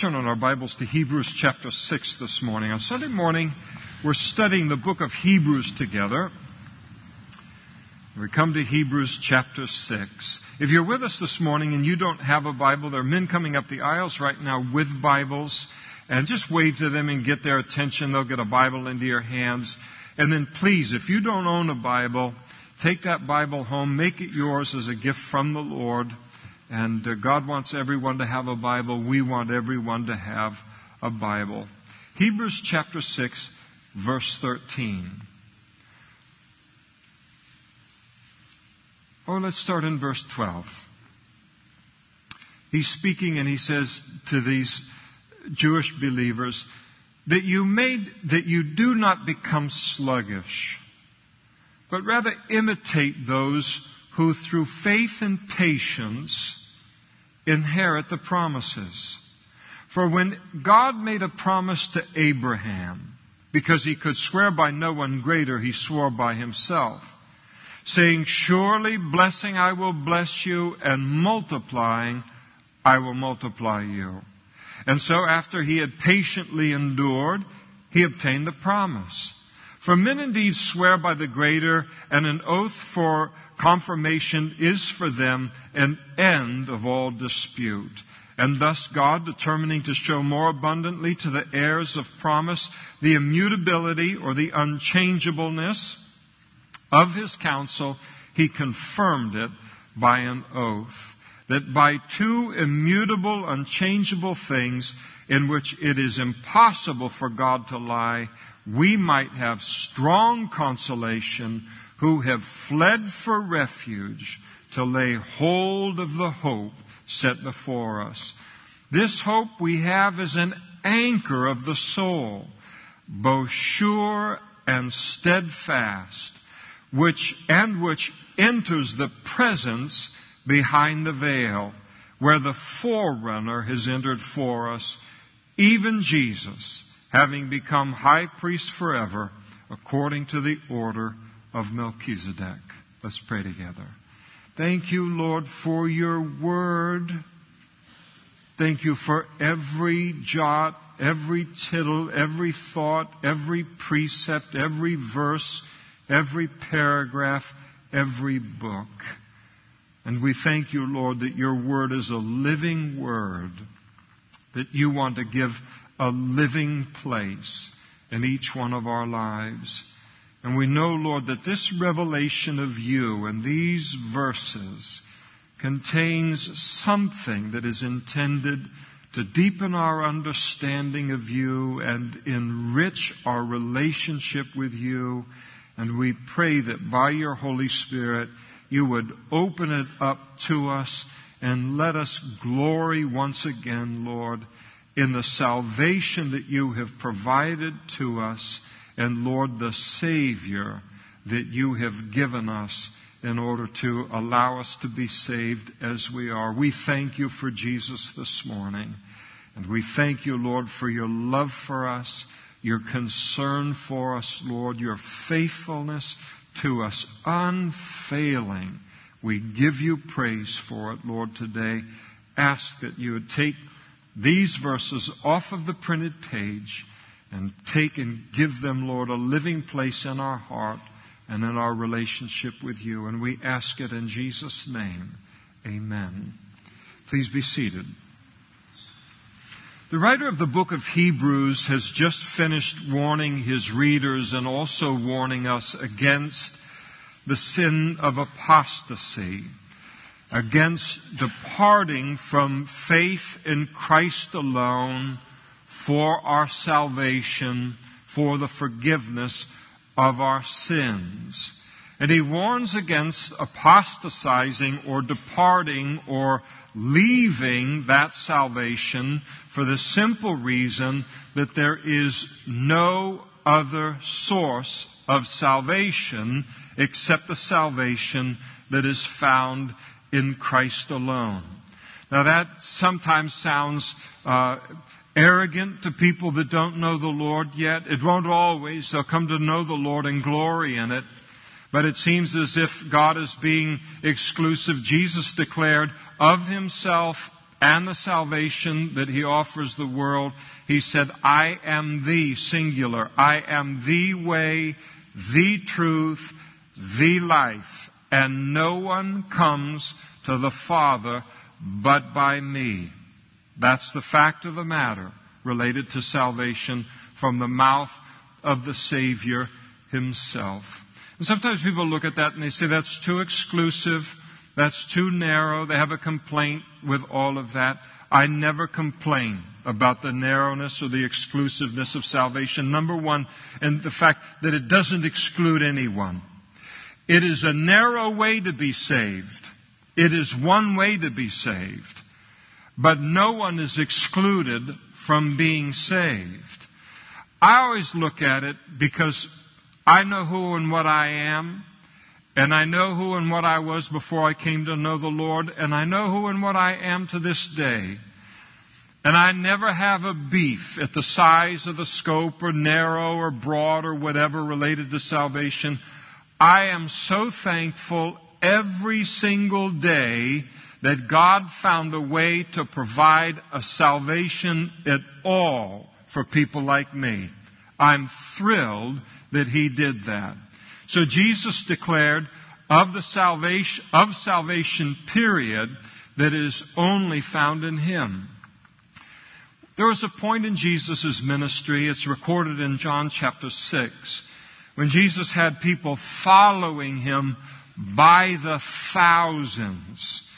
turn on our Bibles to Hebrews chapter 6 this morning. On Sunday morning, we're studying the book of Hebrews together. We come to Hebrews chapter 6. If you're with us this morning and you don't have a Bible, there are men coming up the aisles right now with Bibles. And just wave to them and get their attention. They'll get a Bible into your hands. And then please, if you don't own a Bible, take that Bible home, make it yours as a gift from the Lord. And uh, God wants everyone to have a Bible. We want everyone to have a Bible. Hebrews chapter 6, verse 13. Oh, let's start in verse 12. He's speaking and he says to these Jewish believers that you made, that you do not become sluggish, but rather imitate those who through faith and patience inherit the promises. For when God made a promise to Abraham, because he could swear by no one greater, he swore by himself, saying, Surely blessing I will bless you, and multiplying I will multiply you. And so after he had patiently endured, he obtained the promise. For men indeed swear by the greater, and an oath for confirmation is for them an end of all dispute. And thus God, determining to show more abundantly to the heirs of promise the immutability or the unchangeableness of his counsel, he confirmed it by an oath. That by two immutable, unchangeable things in which it is impossible for God to lie, we might have strong consolation who have fled for refuge to lay hold of the hope set before us. This hope we have is an anchor of the soul, both sure and steadfast, which, and which enters the presence behind the veil, where the forerunner has entered for us, even Jesus, having become high priest forever, according to the order of Melchizedek. Let's pray together. Thank you, Lord, for your word. Thank you for every jot, every tittle, every thought, every precept, every verse, every paragraph, every book. And we thank you, Lord, that your word is a living word, that you want to give a living place in each one of our lives. And we know, Lord, that this revelation of you and these verses contains something that is intended to deepen our understanding of you and enrich our relationship with you. And we pray that by your Holy Spirit, you would open it up to us and let us glory once again, Lord, in the salvation that you have provided to us and Lord, the Savior that you have given us in order to allow us to be saved as we are. We thank you for Jesus this morning. And we thank you, Lord, for your love for us, your concern for us, Lord, your faithfulness to us, unfailing. We give you praise for it, Lord, today. Ask that you would take these verses off of the printed page and take and give them, Lord, a living place in our heart and in our relationship with you. And we ask it in Jesus' name. Amen. Please be seated. The writer of the book of Hebrews has just finished warning his readers and also warning us against the sin of apostasy, against departing from faith in Christ alone for our salvation, for the forgiveness of our sins. And he warns against apostatizing or departing or leaving that salvation for the simple reason that there is no other source of salvation except the salvation that is found in Christ alone. Now that sometimes sounds uh, arrogant to people that don't know the Lord yet. It won't always. They'll come to know the Lord and glory in it. But it seems as if God is being exclusive. Jesus declared of himself and the salvation that he offers the world. He said, I am the singular. I am the way, the truth, the life. And no one comes to the Father but by me. That's the fact of the matter related to salvation from the mouth of the Savior himself. And sometimes people look at that and they say that's too exclusive. That's too narrow. They have a complaint with all of that. I never complain about the narrowness or the exclusiveness of salvation. Number one, and the fact that it doesn't exclude anyone. It is a narrow way to be saved. It is one way to be saved. But no one is excluded from being saved. I always look at it because I know who and what I am. And I know who and what I was before I came to know the Lord, and I know who and what I am to this day. And I never have a beef at the size of the scope or narrow or broad or whatever related to salvation. I am so thankful every single day that God found a way to provide a salvation at all for people like me. I'm thrilled that He did that. So Jesus declared of the salvation, of salvation period that is only found in Him. There was a point in Jesus' ministry, it's recorded in John chapter 6, when Jesus had people following Him by the thousands.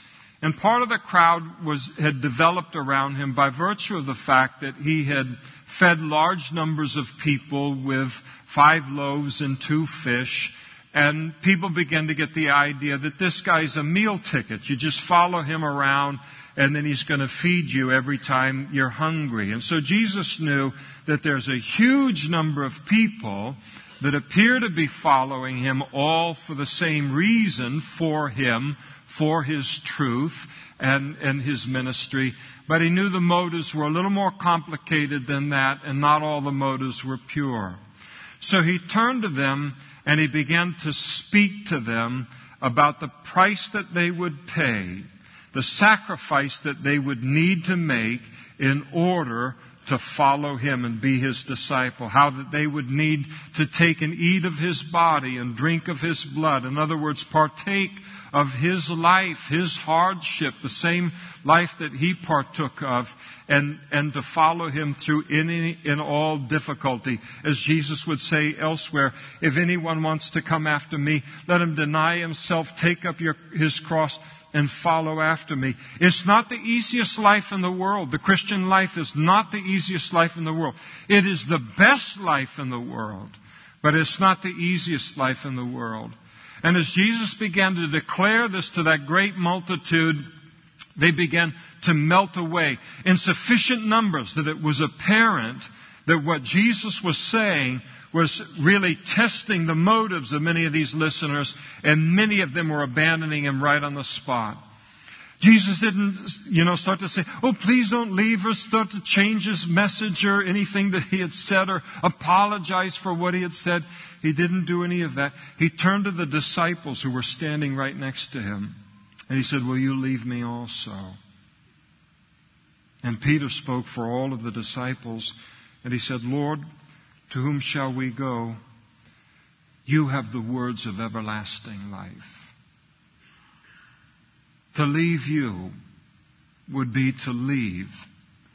And part of the crowd was, had developed around him by virtue of the fact that he had fed large numbers of people with five loaves and two fish. And people began to get the idea that this guy's a meal ticket. You just follow him around and then he's going to feed you every time you're hungry. And so Jesus knew that there's a huge number of people that appear to be following him all for the same reason for him, for his truth and, and his ministry. But he knew the motives were a little more complicated than that and not all the motives were pure. So he turned to them and he began to speak to them about the price that they would pay, the sacrifice that they would need to make in order to follow him and be his disciple. How that they would need to take and eat of his body and drink of his blood. In other words, partake of his life, his hardship, the same life that he partook of, and, and to follow him through any, in all difficulty. As Jesus would say elsewhere, if anyone wants to come after me, let him deny himself, take up your, his cross, and follow after me. It's not the easiest life in the world. The Christian life is not the easiest life in the world. It is the best life in the world, but it's not the easiest life in the world. And as Jesus began to declare this to that great multitude, they began to melt away in sufficient numbers that it was apparent that what Jesus was saying was really testing the motives of many of these listeners, and many of them were abandoning him right on the spot. Jesus didn't, you know, start to say, oh, please don't leave or start to change his message or anything that he had said or apologize for what he had said. He didn't do any of that. He turned to the disciples who were standing right next to him and he said, will you leave me also? And Peter spoke for all of the disciples and he said, Lord, to whom shall we go? You have the words of everlasting life. To leave you would be to leave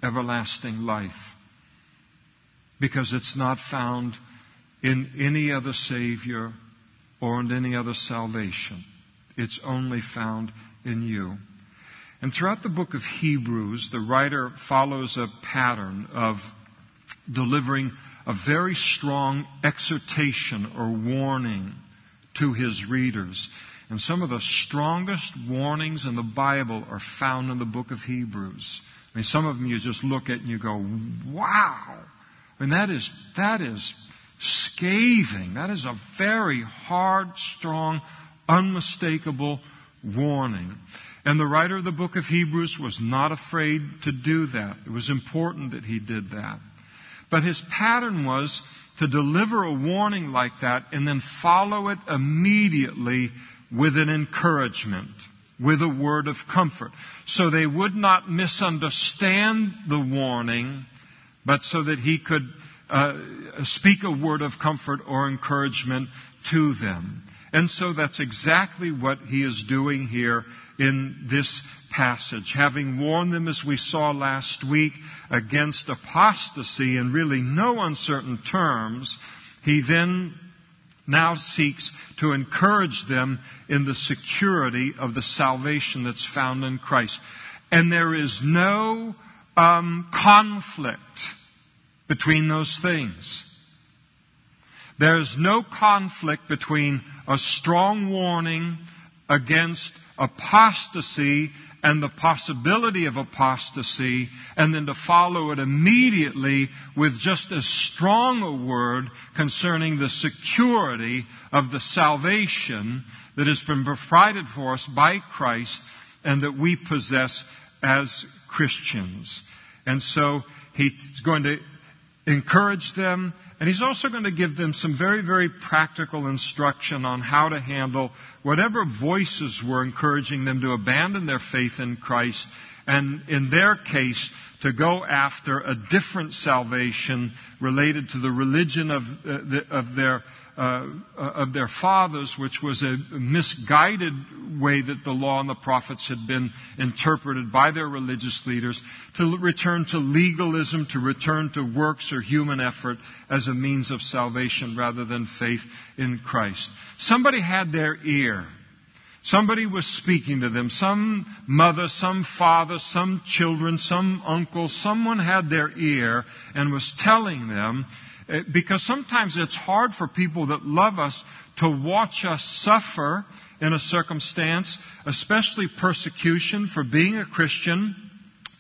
everlasting life because it's not found in any other Savior or in any other salvation. It's only found in you. And throughout the book of Hebrews, the writer follows a pattern of delivering a very strong exhortation or warning to his readers. And some of the strongest warnings in the Bible are found in the book of Hebrews. I mean, some of them you just look at and you go, wow. I mean, that is, that is scathing. That is a very hard, strong, unmistakable warning. And the writer of the book of Hebrews was not afraid to do that. It was important that he did that. But his pattern was to deliver a warning like that and then follow it immediately with an encouragement. with a word of comfort. So they would not misunderstand the warning, but so that he could uh, speak a word of comfort or encouragement to them. And so that's exactly what he is doing here in this passage. Having warned them, as we saw last week, against apostasy in really no uncertain terms, he then now seeks to encourage them in the security of the salvation that's found in Christ. And there is no um, conflict between those things. There's no conflict between a strong warning against apostasy and the possibility of apostasy, and then to follow it immediately with just as strong a word concerning the security of the salvation that has been provided for us by Christ and that we possess as Christians. And so he's going to encourage them and he's also going to give them some very, very practical instruction on how to handle whatever voices were encouraging them to abandon their faith in Christ and in their case to go after a different salvation related to the religion of, uh, the, of their uh, of their fathers, which was a misguided way that the law and the prophets had been interpreted by their religious leaders, to return to legalism, to return to works or human effort as a means of salvation rather than faith in Christ. Somebody had their ear. Somebody was speaking to them. Some mother, some father, some children, some uncle, someone had their ear and was telling them, eh, because sometimes it's hard for people that love us to watch us suffer in a circumstance, especially persecution for being a Christian.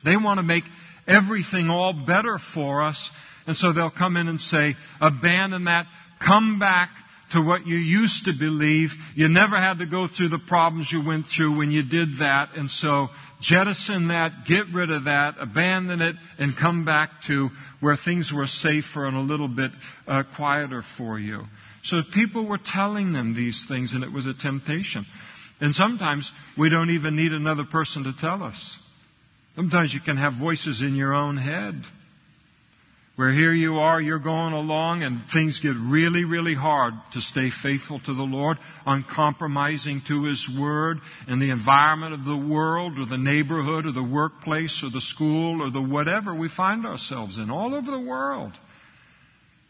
They want to make everything all better for us. And so they'll come in and say, abandon that, come back to what you used to believe. You never had to go through the problems you went through when you did that. And so jettison that, get rid of that, abandon it, and come back to where things were safer and a little bit uh, quieter for you. So people were telling them these things and it was a temptation. And sometimes we don't even need another person to tell us. Sometimes you can have voices in your own head where here you are, you're going along and things get really, really hard to stay faithful to the Lord, uncompromising to His Word in the environment of the world or the neighborhood or the workplace or the school or the whatever we find ourselves in all over the world.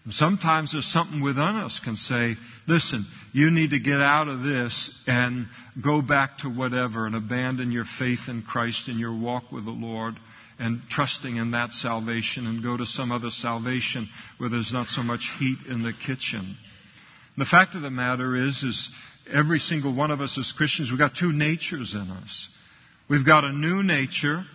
And sometimes there's something within us can say, listen, you need to get out of this and go back to whatever and abandon your faith in Christ and your walk with the Lord and trusting in that salvation and go to some other salvation where there's not so much heat in the kitchen. The fact of the matter is, is every single one of us as Christians, we've got two natures in us. We've got a new nature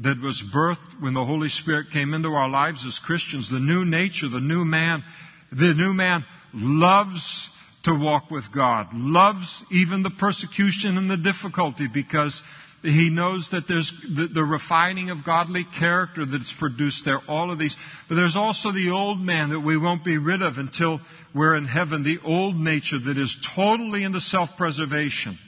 that was birthed when the Holy Spirit came into our lives as Christians. The new nature, the new man, the new man loves to walk with God, loves even the persecution and the difficulty because he knows that there's the, the, refining of godly character that's produced there, all of these. But there's also the old man that we won't be rid of until we're in heaven, the old nature that is totally into self-preservation.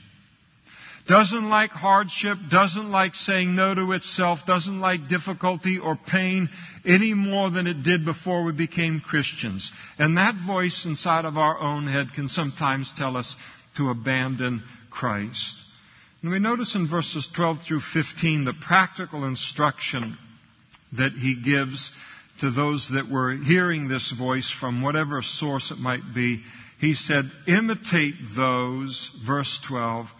Doesn't like hardship, doesn't like saying no to itself, doesn't like difficulty or pain any more than it did before we became Christians. And that voice inside of our own head can sometimes tell us to abandon Christ. And we notice in verses 12 through 15 the practical instruction that he gives to those that were hearing this voice from whatever source it might be. He said, imitate those, verse 12,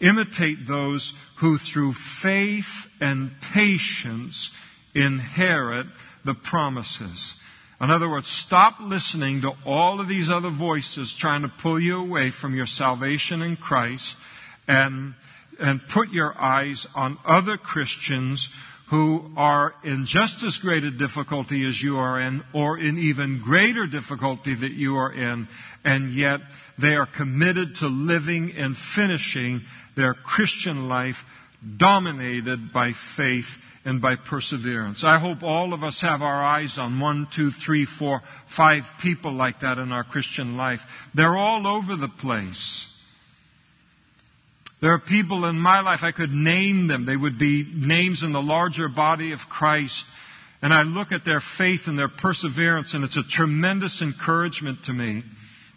imitate those who through faith and patience inherit the promises. In other words, stop listening to all of these other voices trying to pull you away from your salvation in Christ and and put your eyes on other Christians who are in just as great a difficulty as you are in, or in even greater difficulty that you are in, and yet they are committed to living and finishing their Christian life dominated by faith and by perseverance. I hope all of us have our eyes on one, two, three, four, five people like that in our Christian life. They're all over the place. There are people in my life, I could name them. They would be names in the larger body of Christ. And I look at their faith and their perseverance, and it's a tremendous encouragement to me.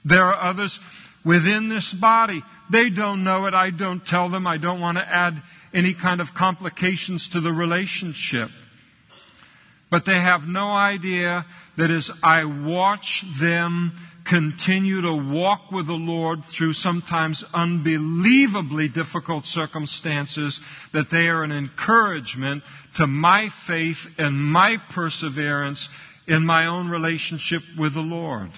There are others within this body. They don't know it. I don't tell them. I don't want to add any kind of complications to the relationship. But they have no idea that as I watch them continue to walk with the Lord through sometimes unbelievably difficult circumstances, that they are an encouragement to my faith and my perseverance in my own relationship with the Lord.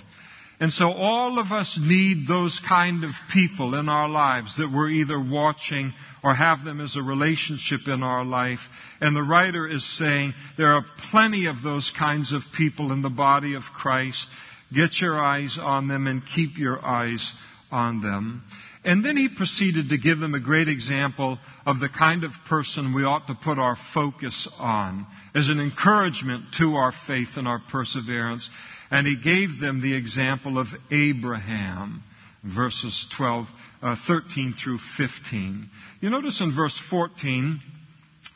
And so all of us need those kind of people in our lives that we're either watching or have them as a relationship in our life. And the writer is saying there are plenty of those kinds of people in the body of Christ. Get your eyes on them and keep your eyes on them. And then he proceeded to give them a great example of the kind of person we ought to put our focus on as an encouragement to our faith and our perseverance. And he gave them the example of Abraham, verses 12, uh, 13 through 15. You notice in verse 14,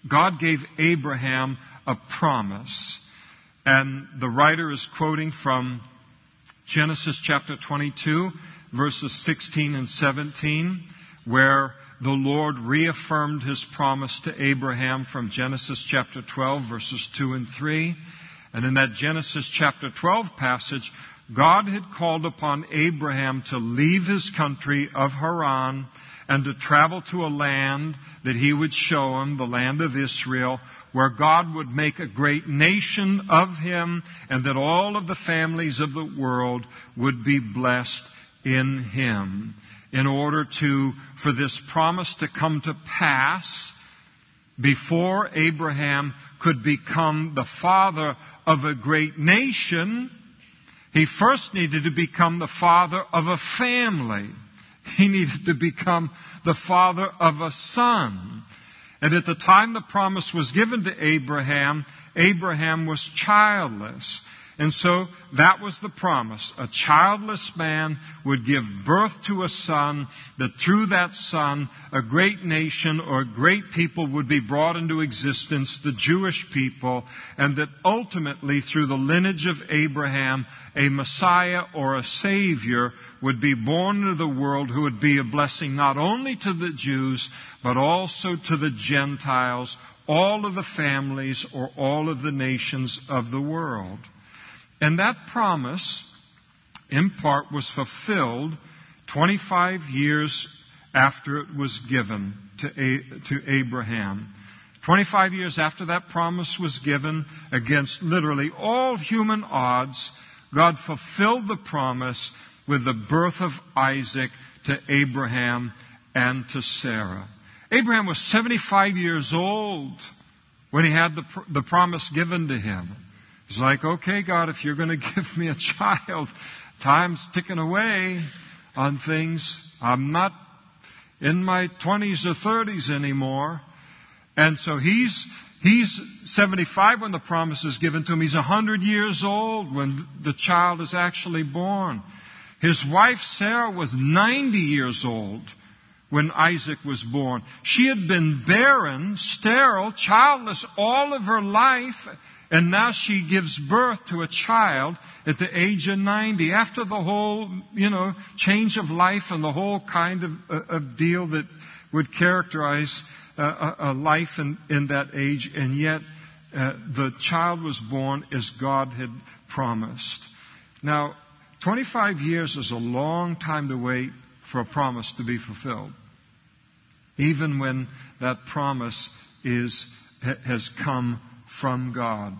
God gave Abraham a promise. And the writer is quoting from Genesis chapter 22, verses 16 and 17, where the Lord reaffirmed his promise to Abraham from Genesis chapter 12, verses 2 and 3. And in that Genesis chapter 12 passage, God had called upon Abraham to leave his country of Haran and to travel to a land that he would show him, the land of Israel, where God would make a great nation of him and that all of the families of the world would be blessed in him. In order to, for this promise to come to pass, before Abraham could become the father of a great nation, he first needed to become the father of a family. He needed to become the father of a son. And at the time the promise was given to Abraham, Abraham was childless. And so that was the promise. A childless man would give birth to a son, that through that son, a great nation or a great people would be brought into existence, the Jewish people, and that ultimately through the lineage of Abraham, a Messiah or a Savior would be born into the world who would be a blessing not only to the Jews, but also to the Gentiles, all of the families or all of the nations of the world. And that promise, in part, was fulfilled 25 years after it was given to, A- to Abraham. 25 years after that promise was given, against literally all human odds, God fulfilled the promise with the birth of Isaac to Abraham and to Sarah. Abraham was 75 years old when he had the, the promise given to him. He's like, okay, God, if you're going to give me a child, time's ticking away on things. I'm not in my 20s or 30s anymore. And so he's, he's 75 when the promise is given to him. He's 100 years old when the child is actually born. His wife Sarah was 90 years old when Isaac was born. She had been barren, sterile, childless all of her life. And now she gives birth to a child at the age of 90 after the whole, you know, change of life and the whole kind of, uh, of deal that would characterize uh, a, a, life in, in that age. And yet, uh, the child was born as God had promised. Now, 25 years is a long time to wait for a promise to be fulfilled. Even when that promise is, has come from God.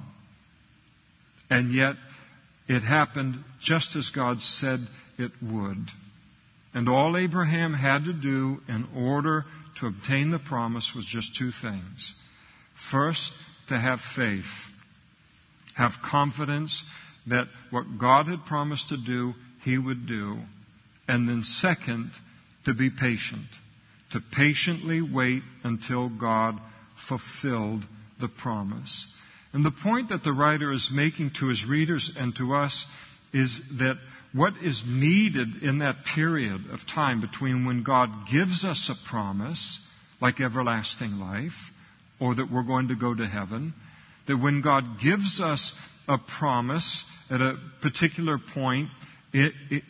And yet, it happened just as God said it would. And all Abraham had to do in order to obtain the promise was just two things. First, to have faith. Have confidence that what God had promised to do, he would do. And then second, to be patient. To patiently wait until God fulfilled the promise. And the point that the writer is making to his readers and to us is that what is needed in that period of time between when God gives us a promise, like everlasting life, or that we're going to go to heaven, that when God gives us a promise at a particular point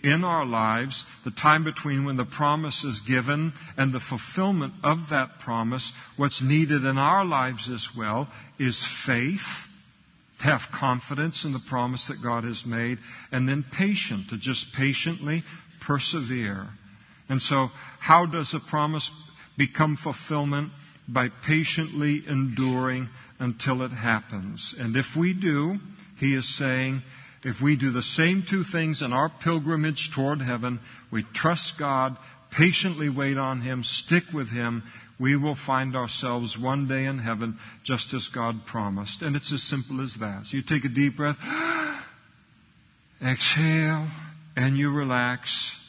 in our lives, the time between when the promise is given and the fulfillment of that promise, what's needed in our lives as well is faith have confidence in the promise that God has made, and then patient, to just patiently persevere. And so, how does a promise become fulfillment? By patiently enduring until it happens. And if we do, he is saying, if we do the same two things in our pilgrimage toward heaven, we trust God, patiently wait on Him, stick with Him, we will find ourselves one day in heaven just as God promised. And it's as simple as that. So you take a deep breath, exhale, and you relax.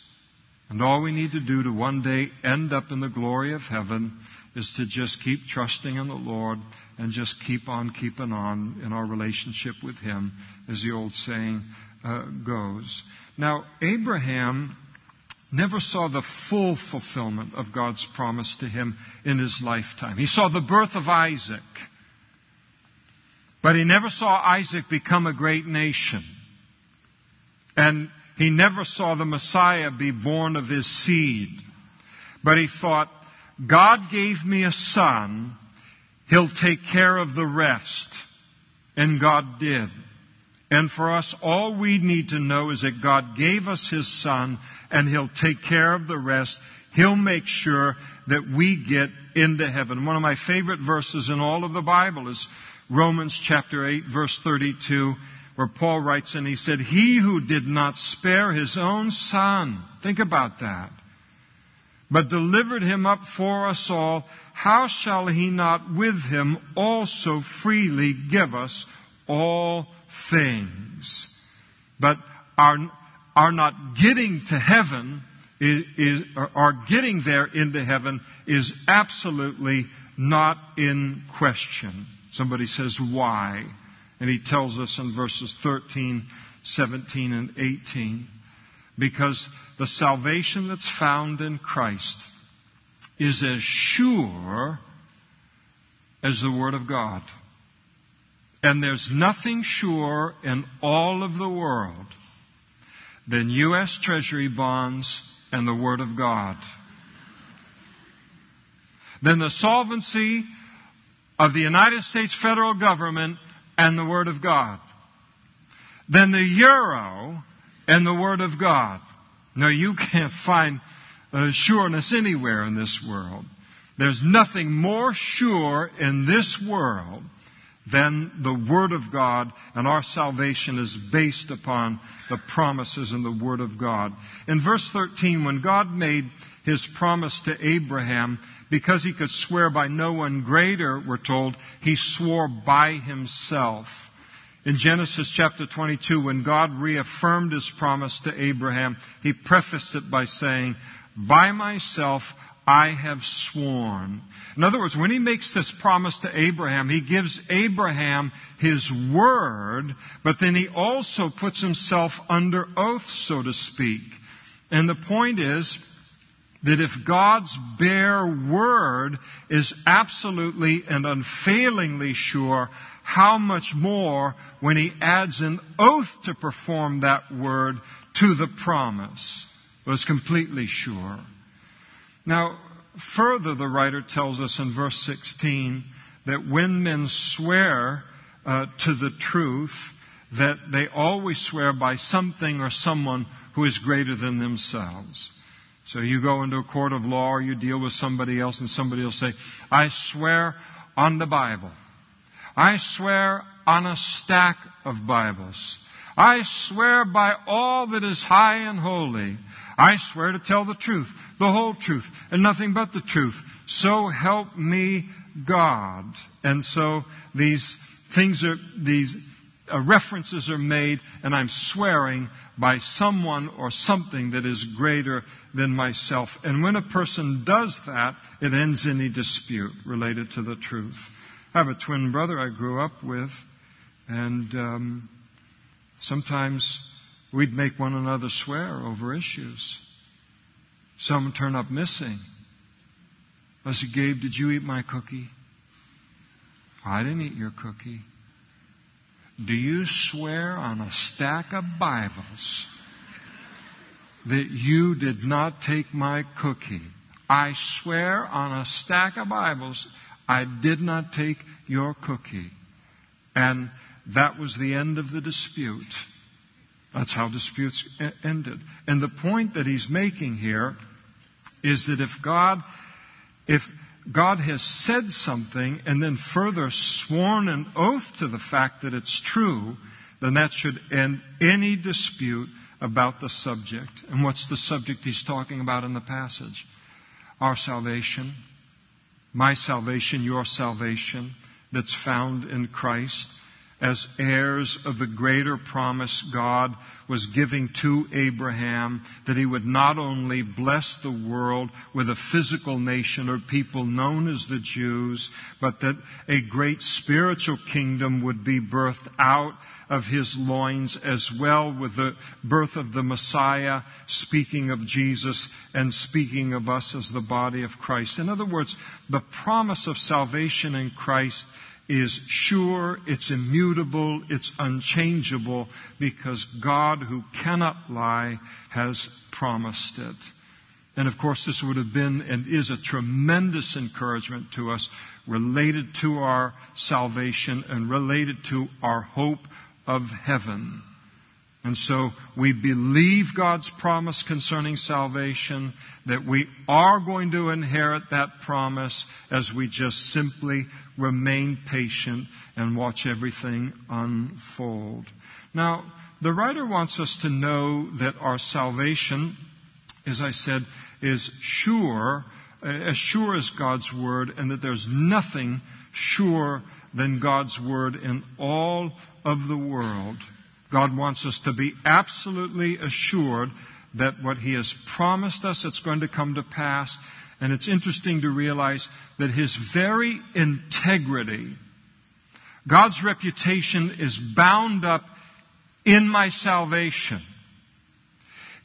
And all we need to do to one day end up in the glory of heaven is to just keep trusting in the Lord and just keep on keeping on in our relationship with Him, as the old saying uh, goes. Now, Abraham never saw the full fulfillment of God's promise to him in his lifetime. He saw the birth of Isaac, but he never saw Isaac become a great nation. And he never saw the Messiah be born of his seed. But he thought, God gave me a son, he'll take care of the rest. And God did. And for us, all we need to know is that God gave us His Son and He'll take care of the rest. He'll make sure that we get into heaven. One of my favorite verses in all of the Bible is Romans chapter 8 verse 32 where Paul writes and he said, He who did not spare His own Son, think about that, but delivered Him up for us all, how shall He not with Him also freely give us all things. But our, our not getting to heaven is, is our getting there into heaven is absolutely not in question. Somebody says, why? And he tells us in verses 13, 17, and 18. Because the salvation that's found in Christ is as sure as the Word of God. And there's nothing sure in all of the world than U.S. Treasury bonds and the Word of God. Than the solvency of the United States federal government and the Word of God. Than the Euro and the Word of God. No, you can't find uh, sureness anywhere in this world. There's nothing more sure in this world than the Word of God and our salvation is based upon the promises in the Word of God. In verse 13, when God made His promise to Abraham, because he could swear by no one greater, we're told, he swore by himself. In Genesis chapter 22, when God reaffirmed his promise to Abraham, he prefaced it by saying, By myself I have sworn. In other words, when he makes this promise to Abraham, he gives Abraham his word, but then he also puts himself under oath, so to speak. And the point is that if God's bare word is absolutely and unfailingly sure, how much more when he adds an oath to perform that word to the promise was completely sure. Now, further, the writer tells us in verse 16 that when men swear uh, to the truth, that they always swear by something or someone who is greater than themselves. So you go into a court of law or you deal with somebody else and somebody will say, I swear on the Bible. I swear on a stack of Bibles. I swear by all that is high and holy. I swear to tell the truth, the whole truth, and nothing but the truth. So help me God. And so these things are, these uh, references are made, and I'm swearing by someone or something that is greater than myself. And when a person does that, it ends any dispute related to the truth. I have a twin brother I grew up with, and um, sometimes we'd make one another swear over issues. Some turn up missing. I said, Gabe, did you eat my cookie? I didn't eat your cookie. Do you swear on a stack of Bibles that you did not take my cookie? I swear on a stack of Bibles I did not take your cookie. And that was the end of the dispute. That's how disputes ended. And the point that he's making here is that if God, if God has said something and then further sworn an oath to the fact that it's true, then that should end any dispute about the subject. And what's the subject he's talking about in the passage? Our salvation, my salvation, your salvation that's found in Christ as heirs of the greater promise God was giving to Abraham, that he would not only bless the world with a physical nation or people known as the Jews, but that a great spiritual kingdom would be birthed out of his loins as well with the birth of the Messiah, speaking of Jesus and speaking of us as the body of Christ. In other words, the promise of salvation in Christ is sure, it's immutable, it's unchangeable because God who cannot lie has promised it. And of course, this would have been and is a tremendous encouragement to us related to our salvation and related to our hope of heaven. And so we believe God's promise concerning salvation, that we are going to inherit that promise as we just simply remain patient and watch everything unfold. Now, the writer wants us to know that our salvation, as I said, is sure, as sure as God's Word, and that there's nothing sure than God's Word in all of the world. God wants us to be absolutely assured that what He has promised us, it's going to come to pass. And it's interesting to realize that His very integrity, God's reputation is bound up in my salvation.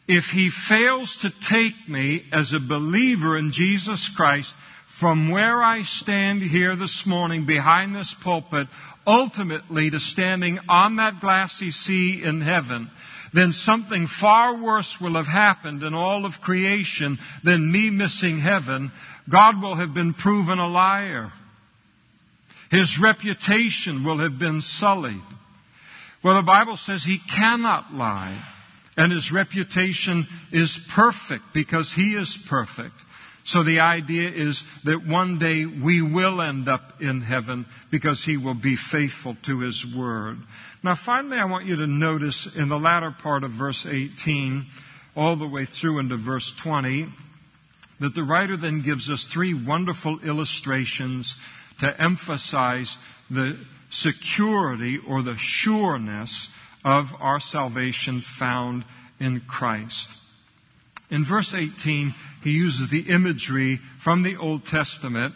If He fails to take me as a believer in Jesus Christ from where I stand here this morning behind this pulpit ultimately to standing on that glassy sea in heaven, then something far worse will have happened in all of creation than me missing heaven. God will have been proven a liar. His reputation will have been sullied. Well, the Bible says he cannot lie. And his reputation is perfect because he is perfect. So the idea is that one day we will end up in heaven because he will be faithful to his word. Now finally I want you to notice in the latter part of verse 18 all the way through into verse 20 that the writer then gives us three wonderful illustrations to emphasize the security or the sureness of our salvation found in Christ. In verse 18, he uses the imagery from the Old Testament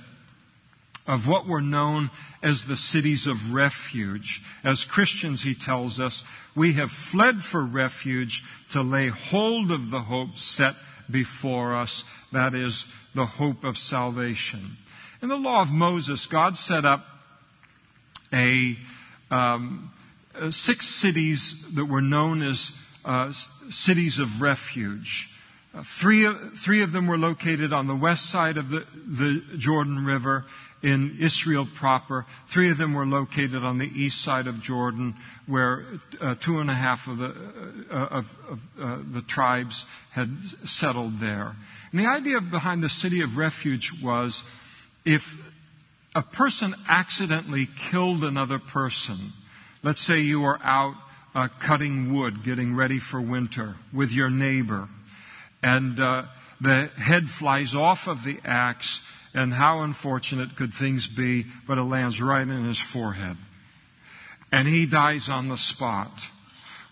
of what were known as the cities of refuge. As Christians, he tells us, we have fled for refuge to lay hold of the hope set before us, that is, the hope of salvation. In the law of Moses, God set up a um, six cities that were known as uh, cities of refuge. Uh, three, three of them were located on the west side of the, the Jordan River in Israel proper. Three of them were located on the east side of Jordan, where uh, two and a half of the, uh, of, of uh, the tribes had settled there. And the idea behind the city of refuge was if a person accidentally killed another person, let's say you were out uh, cutting wood, getting ready for winter with your neighbor, and uh, the head flies off of the axe, and how unfortunate could things be, but it lands right in his forehead. And he dies on the spot.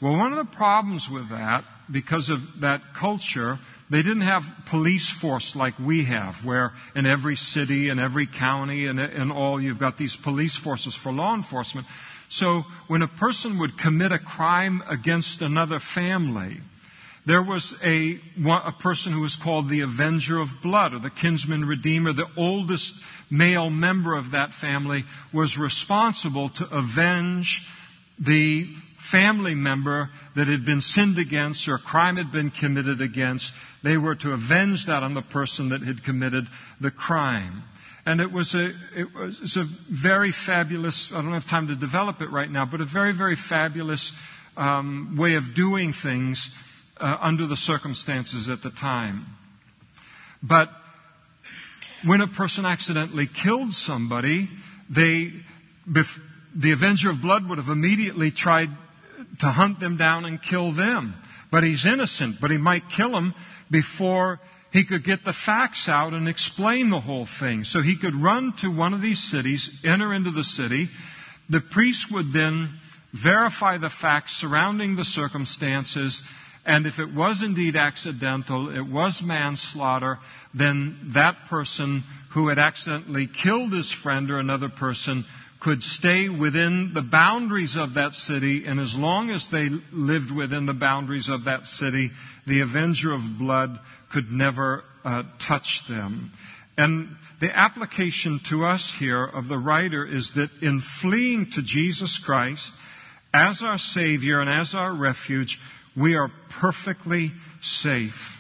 Well, one of the problems with that, because of that culture, they didn't have police force like we have, where in every city and every county and, and all you've got these police forces for law enforcement. So when a person would commit a crime against another family, there was a, a person who was called the Avenger of Blood or the Kinsman Redeemer. The oldest male member of that family was responsible to avenge the family member that had been sinned against or a crime had been committed against. They were to avenge that on the person that had committed the crime. And it was a, it was a very fabulous, I don't have time to develop it right now, but a very, very fabulous um, way of doing things uh, under the circumstances at the time. But when a person accidentally killed somebody, they, bef- the Avenger of Blood would have immediately tried to hunt them down and kill them. But he's innocent, but he might kill them before he could get the facts out and explain the whole thing. So he could run to one of these cities, enter into the city. The priest would then verify the facts surrounding the circumstances and if it was indeed accidental, it was manslaughter, then that person who had accidentally killed his friend or another person could stay within the boundaries of that city, and as long as they lived within the boundaries of that city, the avenger of blood could never uh, touch them. And the application to us here of the writer is that in fleeing to Jesus Christ as our Savior and as our refuge, we are perfectly safe.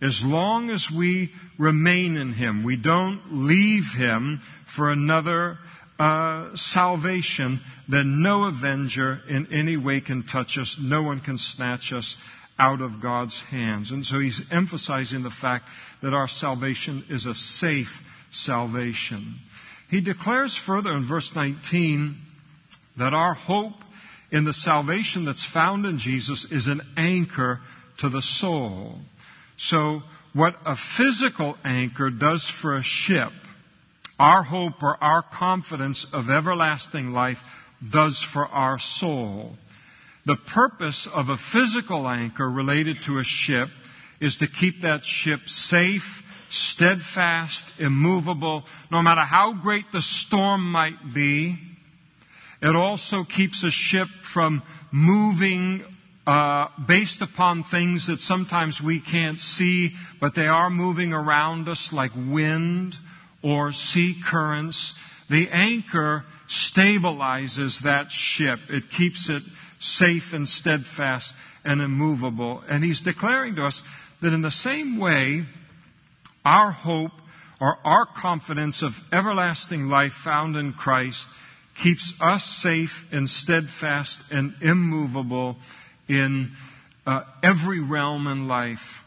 As long as we remain in Him, we don't leave Him for another uh, salvation, then no avenger in any way can touch us. No one can snatch us out of God's hands. And so he's emphasizing the fact that our salvation is a safe salvation. He declares further in verse 19 that our hope in the salvation that's found in Jesus is an anchor to the soul. So what a physical anchor does for a ship, our hope or our confidence of everlasting life does for our soul. The purpose of a physical anchor related to a ship is to keep that ship safe, steadfast, immovable, no matter how great the storm might be, it also keeps a ship from moving uh, based upon things that sometimes we can't see, but they are moving around us like wind or sea currents. The anchor stabilizes that ship. It keeps it safe and steadfast and immovable. And he's declaring to us that in the same way, our hope or our confidence of everlasting life found in Christ keeps us safe and steadfast and immovable in uh, every realm in life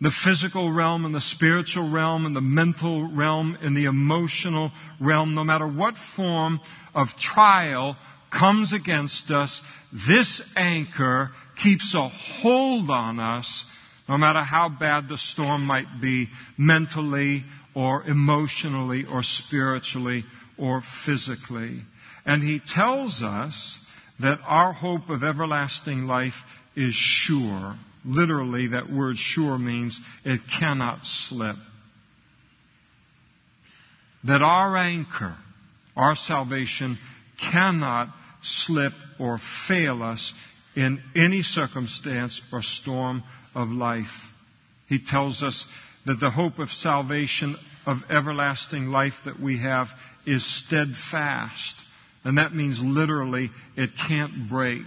the physical realm and the spiritual realm and the mental realm and the emotional realm, no matter what form of trial comes against us, this anchor keeps a hold on us, no matter how bad the storm might be, mentally or emotionally or spiritually or physically. And he tells us that our hope of everlasting life is sure. Literally, that word sure means it cannot slip. That our anchor, our salvation, cannot slip or fail us in any circumstance or storm of life. He tells us that the hope of salvation, of everlasting life that we have is steadfast. And that means literally it can't break.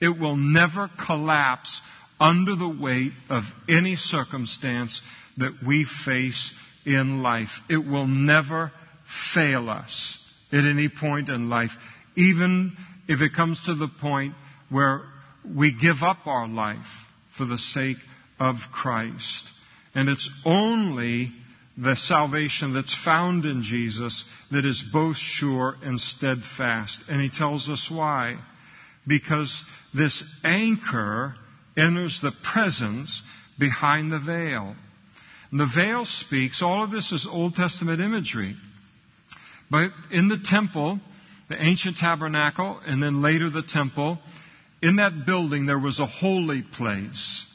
It will never collapse under the weight of any circumstance that we face in life. It will never fail us at any point in life, even if it comes to the point where we give up our life for the sake of Christ. And it's only the salvation that's found in Jesus that is both sure and steadfast. And he tells us why. Because this anchor enters the presence behind the veil. And the veil speaks, all of this is Old Testament imagery. But in the temple, the ancient tabernacle, and then later the temple, in that building there was a holy place.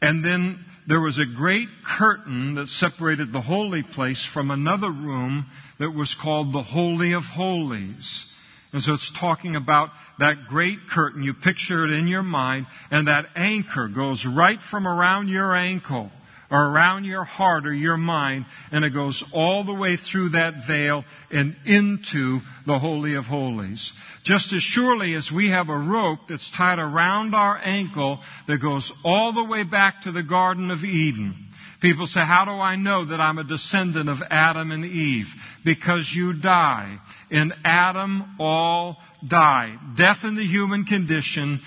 And then there was a great curtain that separated the holy place from another room that was called the Holy of Holies. And so it's talking about that great curtain. You picture it in your mind, and that anchor goes right from around your ankle around your heart or your mind, and it goes all the way through that veil and into the Holy of Holies. Just as surely as we have a rope that's tied around our ankle that goes all the way back to the Garden of Eden. People say, how do I know that I'm a descendant of Adam and Eve? Because you die. In Adam, all die. Death in the human condition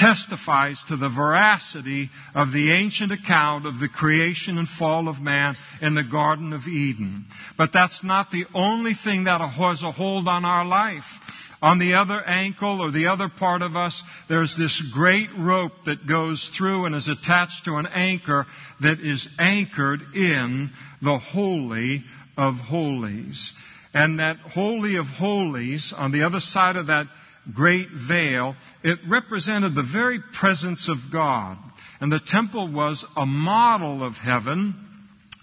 testifies to the veracity of the ancient account of the creation and fall of man in the Garden of Eden. But that's not the only thing that has a hold on our life. On the other ankle or the other part of us, there's this great rope that goes through and is attached to an anchor that is anchored in the Holy of Holies. And that Holy of Holies, on the other side of that great veil, it represented the very presence of God. And the temple was a model of heaven.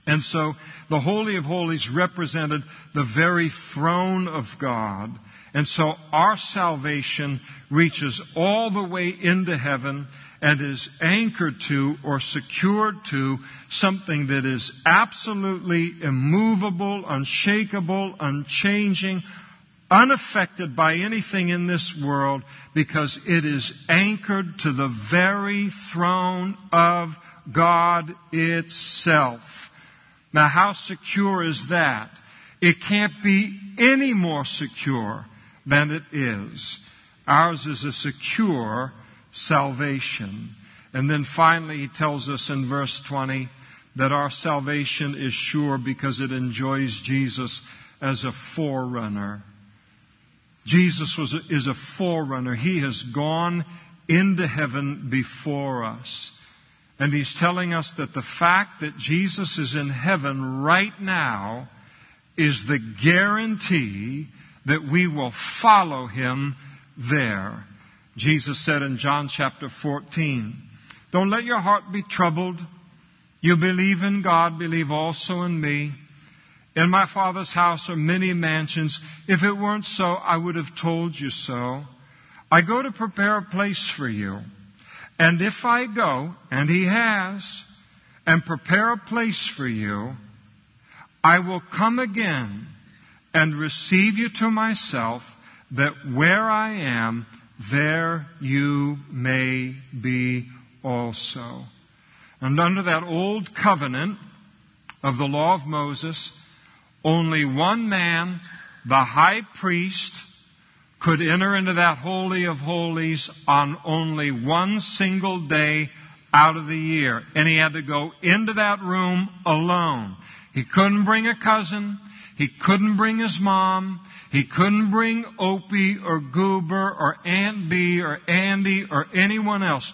And so the Holy of Holies represented the very throne of God. And so our salvation reaches all the way into heaven and is anchored to or secured to something that is absolutely immovable, unshakable, unchanging, unaffected by anything in this world because it is anchored to the very throne of God itself. Now how secure is that? It can't be any more secure than it is. Ours is a secure salvation. And then finally he tells us in verse 20 that our salvation is sure because it enjoys Jesus as a forerunner. Jesus was is a forerunner. He has gone into heaven before us. And he's telling us that the fact that Jesus is in heaven right now is the guarantee that we will follow him there. Jesus said in John chapter 14, don't let your heart be troubled. You believe in God, believe also in me. In my Father's house are many mansions. If it weren't so, I would have told you so. I go to prepare a place for you. And if I go, and He has, and prepare a place for you, I will come again and receive you to myself, that where I am, there you may be also. And under that old covenant of the law of Moses, only one man, the high priest, could enter into that holy of holies on only one single day out of the year. And he had to go into that room alone. He couldn't bring a cousin. He couldn't bring his mom. He couldn't bring Opie or Goober or Aunt Bee or Andy or anyone else.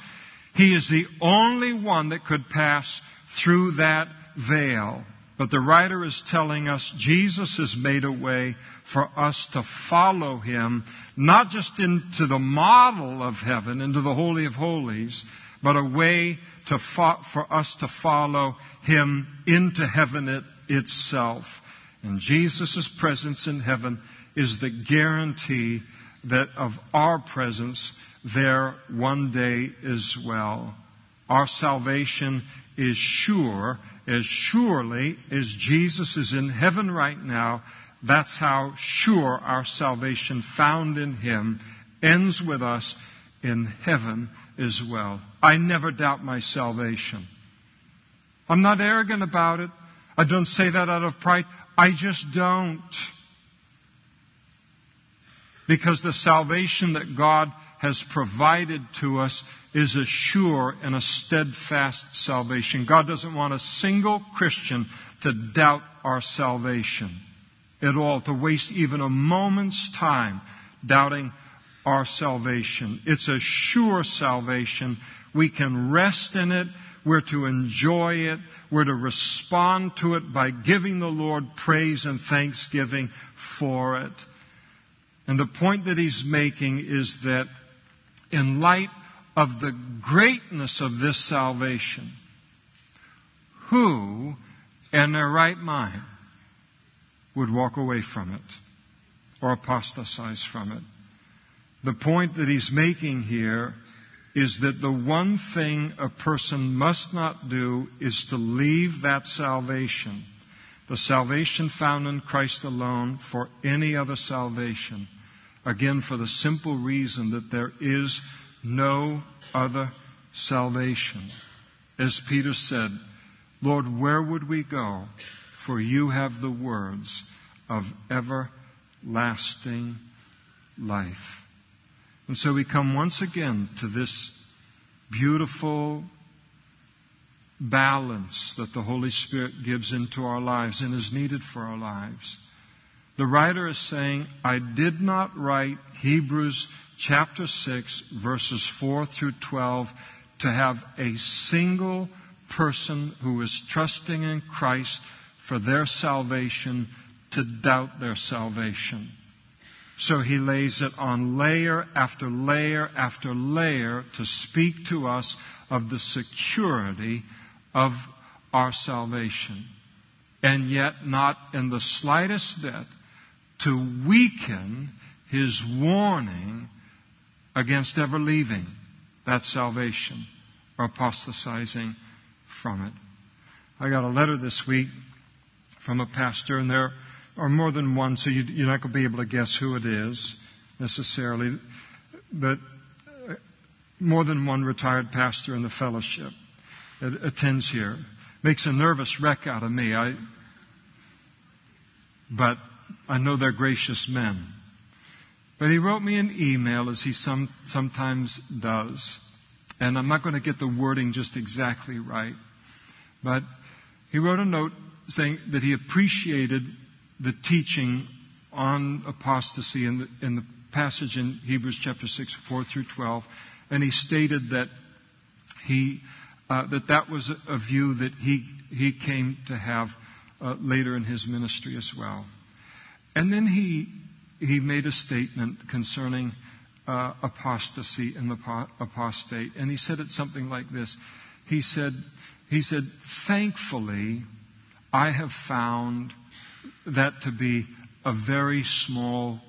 He is the only one that could pass through that veil. But the writer is telling us Jesus has made a way for us to follow him, not just into the model of heaven, into the Holy of Holies, but a way to fo- for us to follow him into heaven it, itself. And Jesus' presence in heaven is the guarantee that of our presence there one day as well. Our salvation is sure as surely as Jesus is in heaven right now, that's how sure our salvation found in Him ends with us in heaven as well. I never doubt my salvation. I'm not arrogant about it. I don't say that out of pride. I just don't. Because the salvation that God has provided to us is a sure and a steadfast salvation. God doesn't want a single Christian to doubt our salvation at all, to waste even a moment's time doubting our salvation. It's a sure salvation. We can rest in it. We're to enjoy it. We're to respond to it by giving the Lord praise and thanksgiving for it. And the point that he's making is that in light of the greatness of this salvation, who in their right mind would walk away from it? or apostatize from it. The point that he's making here is that the one thing a person must not do is to leave that salvation, the salvation found in Christ alone, for any other salvation. Again, for the simple reason that there is no other salvation. As Peter said, Lord, where would we go? For you have the words of everlasting life. And so we come once again to this beautiful balance that the Holy Spirit gives into our lives and is needed for our lives. The writer is saying, I did not write Hebrews chapter 6 verses 4 through 12 to have a single person who is trusting in Christ for their salvation to doubt their salvation. So he lays it on layer after layer after layer to speak to us of the security of our salvation. And yet not in the slightest bit to weaken his warning against ever leaving that salvation or apostatizing from it. I got a letter this week from a pastor and there or more than one, so you, are not going to be able to guess who it is necessarily, but uh, more than one retired pastor in the fellowship that attends here. Makes a nervous wreck out of me. I, but I know they're gracious men. But he wrote me an email as he some, sometimes does. And I'm not going to get the wording just exactly right. But he wrote a note saying that he appreciated the teaching on apostasy in the, in the passage in Hebrews chapter 6, 4 through 12. And he stated that he, uh, that that was a, view that he, he came to have uh, later in his ministry as well. And then he, he made a statement concerning uh, apostasy and the apostate. And he said it something like this. He said, he said, thankfully, I have found that to be a very small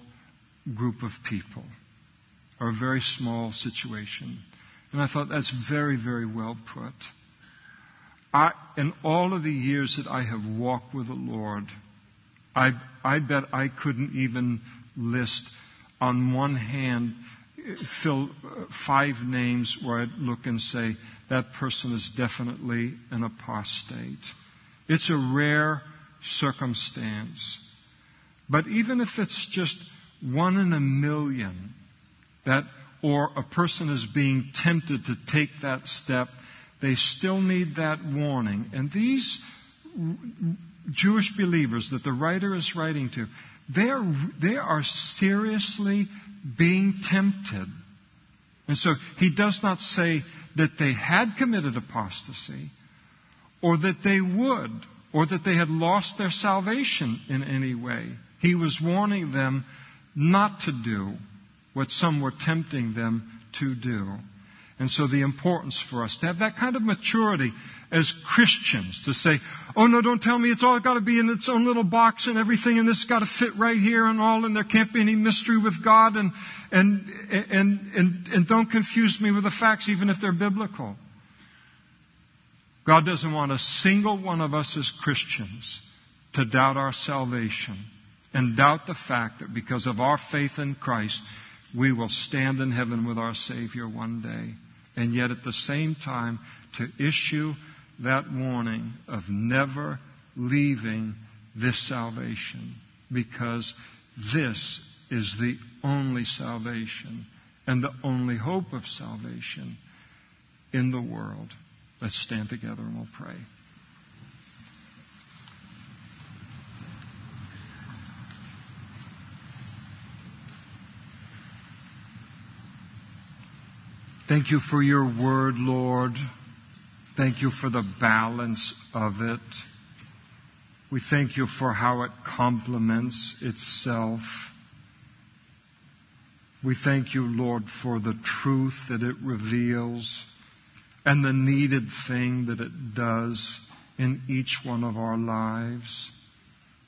group of people or a very small situation. And I thought that's very, very well put. I, in all of the years that I have walked with the Lord, I, I bet I couldn't even list on one hand, fill five names where I'd look and say, that person is definitely an apostate. It's a rare circumstance. But even if it's just one in a million that, or a person is being tempted to take that step, they still need that warning. And these Jewish believers that the writer is writing to, they are, they are seriously being tempted. And so he does not say that they had committed apostasy or that they would or that they had lost their salvation in any way. He was warning them not to do what some were tempting them to do. And so the importance for us to have that kind of maturity as Christians to say, oh no, don't tell me it's all got to be in its own little box and everything and this got to fit right here and all and there can't be any mystery with God and, and, and, and, and don't confuse me with the facts even if they're biblical. God doesn't want a single one of us as Christians to doubt our salvation and doubt the fact that because of our faith in Christ, we will stand in heaven with our Savior one day. And yet at the same time, to issue that warning of never leaving this salvation because this is the only salvation and the only hope of salvation in the world. Let's stand together and we'll pray. Thank you for your word, Lord. Thank you for the balance of it. We thank you for how it complements itself. We thank you, Lord, for the truth that it reveals and the needed thing that it does in each one of our lives.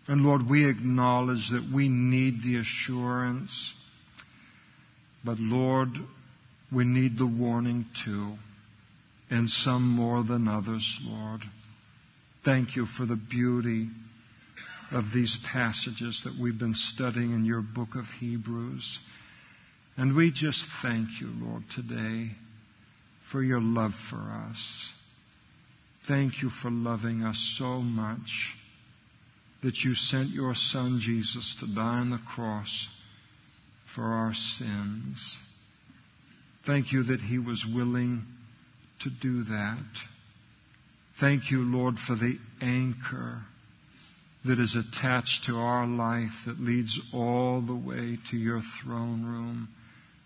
And Lord, we acknowledge that we need the assurance. But Lord, we need the warning too. And some more than others, Lord. Thank you for the beauty of these passages that we've been studying in your book of Hebrews. And we just thank you, Lord, today for your love for us. Thank you for loving us so much that you sent your son Jesus to die on the cross for our sins. Thank you that he was willing to do that. Thank you, Lord, for the anchor that is attached to our life that leads all the way to your throne room.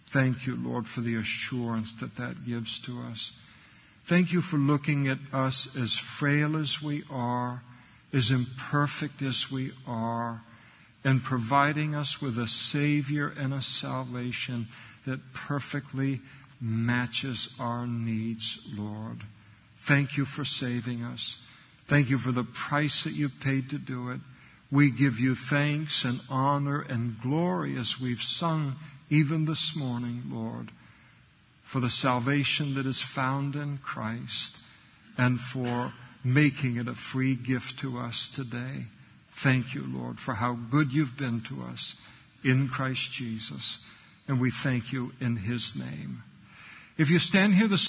Thank you, Lord, for the assurance that that gives to us. Thank you for looking at us as frail as we are, as imperfect as we are, and providing us with a Savior and a salvation that perfectly matches our needs, Lord. Thank you for saving us. Thank you for the price that you paid to do it. We give you thanks and honor and glory as we've sung even this morning, Lord, for the salvation that is found in Christ and for making it a free gift to us today. Thank you, Lord, for how good you've been to us in Christ Jesus. And we thank you in His name. If you stand here this